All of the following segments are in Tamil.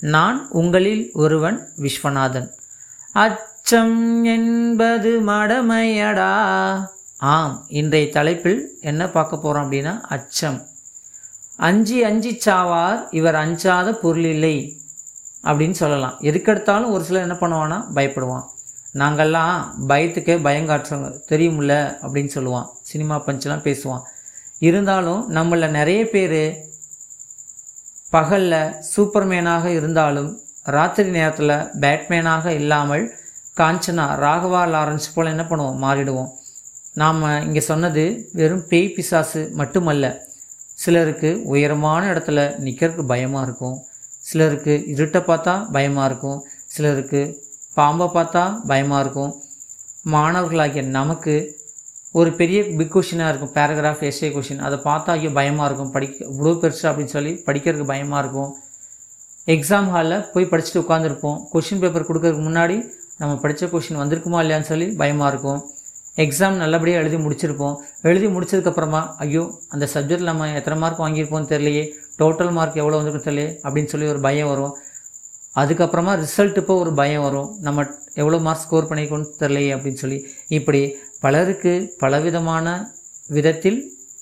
நான் உங்களில் ஒருவன் விஸ்வநாதன். அச்சம் என்பது மடமையடா. ஆம் இன்றைய தலைப்பில் என்ன பார்க்க போகிறோம் அப்படின்னா அச்சம். அஞ்சி அஞ்சி சாவார் இவர் அஞ்சாத பொருள் இல்லை அப்படின்னு சொல்லலாம். எதுக்கெடுத்தாலும் ஒரு சிலர் என்ன பண்ணுவான்னா பயப்படுவான். நாங்கள்லாம் பயத்துக்கே பயங்காட்டுறவங்க தெரியுமில்ல அப்படின்னு சொல்லுவான். சினிமா பஞ்செலாம் பேசுவான். இருந்தாலும் நம்மள நிறைய பேர் பகலில் சூப்பர்மேனாக இருந்தாலும் ராத்திரி நேரத்தில் பேட்மேனாக இல்லாமல் காஞ்சனா ராகவா லாரன்ஸ் போல் என்ன பண்ணுவோம்? மாறிடுவோம். நாம் இங்கே சொன்னது வெறும் பேய் பிசாசு மட்டுமல்ல. சிலருக்கு உயரமான இடத்துல நிற்கிறதுக்கு பயமாக இருக்கும். சிலருக்கு இருட்டை பார்த்தா பயமாக இருக்கும். சிலருக்கு பாம்பை பார்த்தா பயமாக இருக்கும். மாணவர்களாகிய நமக்கு ஒரு பெரிய பிக் கொஷினாக இருக்கும். பேராகிராஃப் எஸ்ஏ கொஷின் அதை பார்த்தா ஐயோ பயமாக இருக்கும். படிக்க இவ்வளோ பெருசு அப்படின்னு சொல்லி படிக்கிறதுக்கு பயமாக இருக்கும். எக்ஸாம் ஹாலில் போய் படிச்சுட்டு உட்காந்துருப்போம் கொஷின் பேப்பர் கொடுக்கறதுக்கு முன்னாடி நம்ம படித்த கொஷின் வந்திருக்குமா இல்லையான்னு சொல்லி பயமாக இருக்கும். எக்ஸாம் நல்லபடியாக எழுதி முடிச்சிருப்போம். எழுதி முடிச்சதுக்கப்புறமா ஐயோ அந்த சப்ஜெக்டில் நம்ம எத்தனை மார்க் வாங்கியிருப்போம்னு தெரியலையே. டோட்டல் மார்க் எவ்வளோ வந்திருக்கும் தெரியலையே அப்படின்னு சொல்லி ஒரு பயம் வரும். அதுக்கப்புறமா ரிசல்ட் இப்போ ஒரு பயம் வரும். நம்ம எவ்வளோ மார்க் ஸ்கோர் பண்ணியிருக்கோம்னு தெரியலையே அப்படின்னு சொல்லி. இப்படி பலருக்கு பலவிதமான விதத்தில்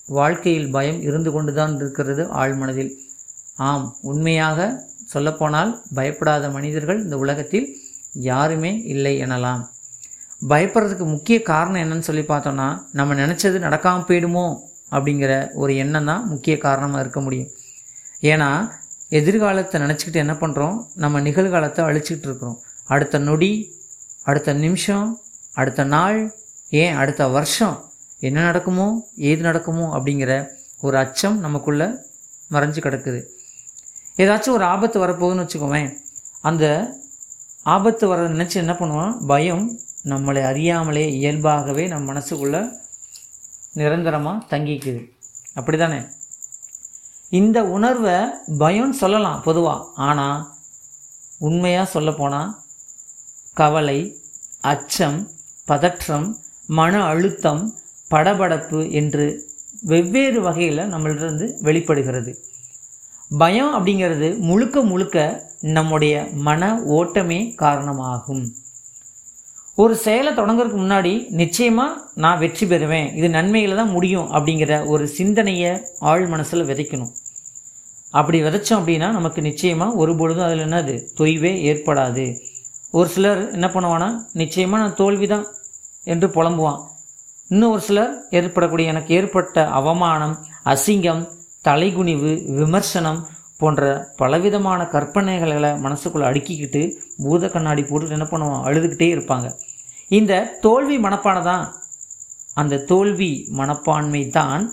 வாழ்க்கையில் பயம் இருந்து கொண்டு தான் இருக்கிறது ஆழ்மனதில் ஆம் உண்மையாக சொல்லப்போனால் பயப்படாத மனிதர்கள் இந்த உலகத்தில் யாருமே இல்லை எனலாம். பயப்படுறதுக்கு முக்கிய காரணம் என்னன்னு சொல்லி பார்த்தோன்னா நம்ம நினச்சது நடக்காமல் போயிடுமோ அப்படிங்கிற ஒரு எண்ணம் தான் முக்கிய காரணமாக இருக்க முடியும். ஏன்னா எதிர்காலத்தை நினச்சிக்கிட்டு என்ன பண்ணுறோம் நம்ம நிகழ்காலத்தை அழிச்சிக்கிட்டு இருக்கிறோம். அடுத்த நொடி அடுத்த நிமிஷம் அடுத்த நாள் ஏன் அடுத்த வருஷம் என்ன நடக்குமோ ஏது நடக்குமோ அப்படிங்கிற ஒரு அச்சம் நமக்குள்ளே மறைஞ்சு கிடக்குது. ஏதாச்சும் ஒரு ஆபத்து வரப்போகுதுன்னு வச்சுக்கோவேன். அந்த ஆபத்து வர நினச்சி என்ன பண்ணுவோம்? பயம் நம்மளை அறியாமலே இயல்பாகவே நம் மனசுக்குள்ளே நிரந்தரமாக தங்கிக்குது. அப்படி தானே இந்த உணர்வை பயம்னு சொல்லலாம் பொதுவாக ஆனால் உண்மையாக சொல்லப்போனால் கவலை அச்சம் பதற்றம் மன அழுத்தம் படபடப்பு என்று வெவ்வேறு வகையில் நம்மளிருந்து வெளிப்படுகிறது. பயம் அப்படிங்கிறது முழுக்க முழுக்க நம்முடைய மன ஓட்டமே காரணமாகும். ஒரு செயலை தொடங்குறதுக்கு முன்னாடி நிச்சயமாக நான் வெற்றி பெறுவேன். இது நன்மையில் தான் முடியும் அப்படிங்கிற ஒரு சிந்தனையை ஆழ் மனசில் விதைக்கணும். அப்படி விதைச்சோம் அப்படின்னா நமக்கு நிச்சயமாக ஒரு பொழுதும் அதில் என்னது? தொய்வே ஏற்படாது. ஒரு சிலர் என்ன பண்ணுவான்னா நிச்சயமாக நான் தோல்வி தான் என்று புலம்புவான். இன்னும் ஒரு சிலர் ஏற்படக்கூடிய எனக்கு ஏற்பட்ட அவமானம் அசிங்கம் தலைகுனிவு விமர்சனம் போன்ற பலவிதமான கற்பனைகளை மனசுக்குள்ளே அடுக்கிக்கிட்டு பூத கண்ணாடி போட்டு என்ன பண்ணுவான்? அழுதுகிட்டே இருப்பாங்க. இந்த தோல்வி மனப்பானை தான் அந்த தோல்வி மனப்பான்மை தான்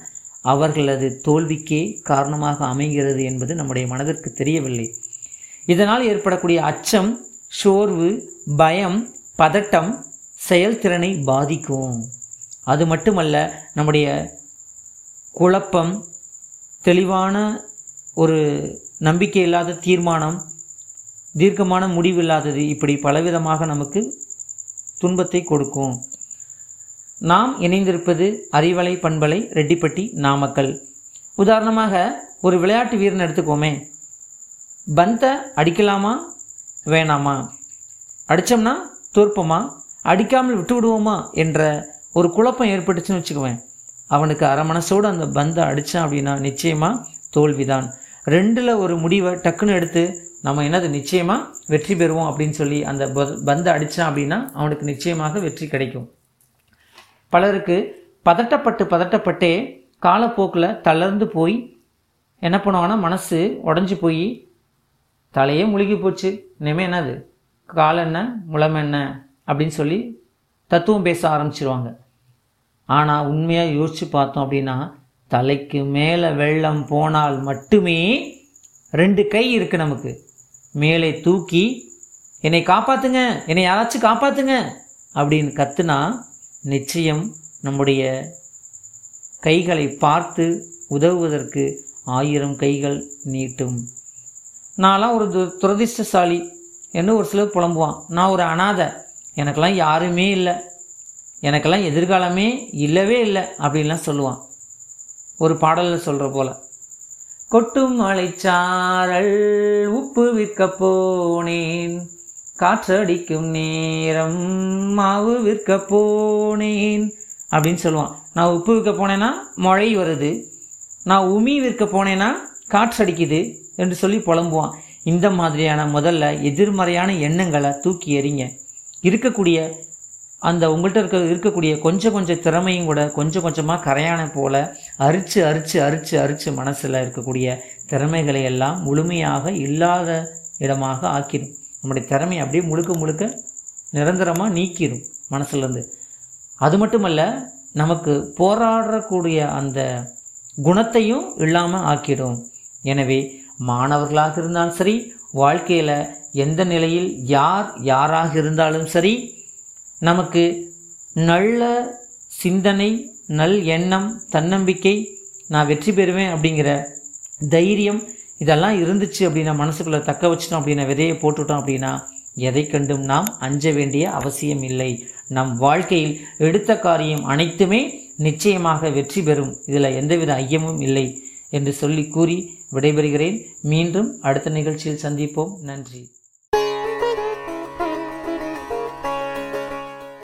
அவர்களது தோல்விக்கே காரணமாக அமைகிறது என்பது நம்முடைய மனதிற்கு தெரியவில்லை. இதனால் ஏற்படக்கூடிய அச்சம் சோர்வு பயம் பதட்டம் செயல்திறனை பாதிக்கும். அது மட்டுமல்ல நம்முடைய குழப்பம் தெளிவான ஒரு நம்பிக்கை இல்லாத தீர்மானம் தீர்க்கமான முடிவு இல்லாதது இப்படி பலவிதமாக நமக்கு துன்பத்தை கொடுக்கும். நாம் இணைந்திருப்பது அறிவலை பண்பலை ரெட்டிப்பட்டி நாமக்கல். உதாரணமாக ஒரு விளையாட்டு வீரன் எடுத்துக்கோமே. பந்தை அடிக்கலாமா? வேணாமா? அடித்தோம்னா தோற்போமா? அடிக்காமல் விட்டு விடுவோமா என்ற ஒரு குழப்பம் ஏற்பட்டுச்சுன்னு வச்சுக்குவேன். அவனுக்கு அரை மனசோடு அந்த பந்தை அடித்தான் அப்படின்னா நிச்சயமாக தோல்விதான். ரெண்டில் ஒரு முடிவை டக்குன்னு எடுத்து நம்ம என்னது நிச்சயமாக வெற்றி பெறுவோம் அப்படின்னு சொல்லி அந்த பந்தை அடித்தான் அப்படின்னா அவனுக்கு நிச்சயமாக வெற்றி கிடைக்கும். பலருக்கு பதட்டப்பட்டு பதட்டப்பட்டே காலப்போக்கில் தளர்ந்து போய் என்ன பண்ணுவாங்கன்னா மனசு உடஞ்சி போய் தலையே முழுகி போச்சு. இனிமேல் என்னது? கால் என்ன? முளம் என்ன? அப்படின்னு சொல்லி தத்துவம் பேச ஆரம்பிச்சிருவாங்க. ஆனால் உண்மையாக யோசித்து பார்த்தோம் அப்படின்னா தலைக்கு மேலே வெள்ளம் போனால் மட்டுமே ரெண்டு கை இருக்குது நமக்கு. மேலே தூக்கி என்னை காப்பாற்றுங்க என்னை யாராச்சும் காப்பாற்றுங்க அப்படின்னு கத்துனா நிச்சயம் நம்முடைய கைகளை பார்த்து உதவுவதற்கு ஆயிரம் கைகள் நீட்டும். நான்லாம் ஒரு து துரதிர்ஷ்டசாலி. என்று ஒரு சிலர் புலம்புவான். நான் ஒரு அனாதை. எனக்கெல்லாம் யாருமே இல்லை. எனக்கெல்லாம் எதிர்காலமே இல்லவே இல்லை அப்படின்லாம் சொல்லுவான். ஒரு பாடலில் சொல்கிற போல். கொட்டும் மலைச்சாரல் உப்பு விற்க போனேன். காற்றடிக்கும் நேரம் மாவு விற்க போனேன் அப்படின்னு சொல்லுவான். நான் உப்பு விற்க போனேன்னா மழை வருது. நான் உமி விற்க போனேன்னா காற்றடிக்குது என்று சொல்லி புலம்புவான். இந்த மாதிரியான முதல்ல எதிர்மறையான எண்ணங்களை தூக்கி எறிங்க. இருக்கக்கூடிய அந்த உங்கள்கிட்ட இருக்க இருக்கக்கூடிய கொஞ்சம் கொஞ்சம் திறமையும் கூட கொஞ்சம் கொஞ்சமாக கரையான போல அரிச்சு அரிச்சு அரிச்சு அரிச்சு மனசில் இருக்கக்கூடிய திறமைகளை எல்லாம் முழுமையாக இல்லாத இடமாக ஆக்கிடும் நம்முடைய திறமையை அப்படியே முழுக்க முழுக்க நிரந்தரமாக நீக்கிடும் மனசுலேருந்து. அது மட்டுமல்ல நமக்கு போராடக்கூடிய அந்த குணத்தையும் இல்லாமல் ஆக்கிடும் எனவே மாணவர்களாக இருந்தாலும் சரி வாழ்க்கையில் எந்த நிலையில் யார் யாராக இருந்தாலும் சரி நமக்கு நல்ல சிந்தனை நல் எண்ணம் தன்னம்பிக்கை நான் வெற்றி பெறுவேன் அப்படிங்கிற தைரியம் இதெல்லாம் இருந்துச்சு அப்படின்னா மனசுக்குள்ளே தக்க வச்சிட்டோம் அப்படின்னா விதையை போட்டுட்டோம் அப்படின்னா எதை கண்டும் நாம் அஞ்ச வேண்டிய அவசியம் இல்லை. நம் வாழ்க்கையில் எடுத்த காரியம் அனைத்துமே நிச்சயமாக வெற்றி பெறும். இதில் எந்தவித ஐயமும் இல்லை என்று சொல்லி கூறி விடைபெறுகிறேன். மீண்டும் அடுத்த நிகழ்ச்சியில் சந்திப்போம். நன்றி.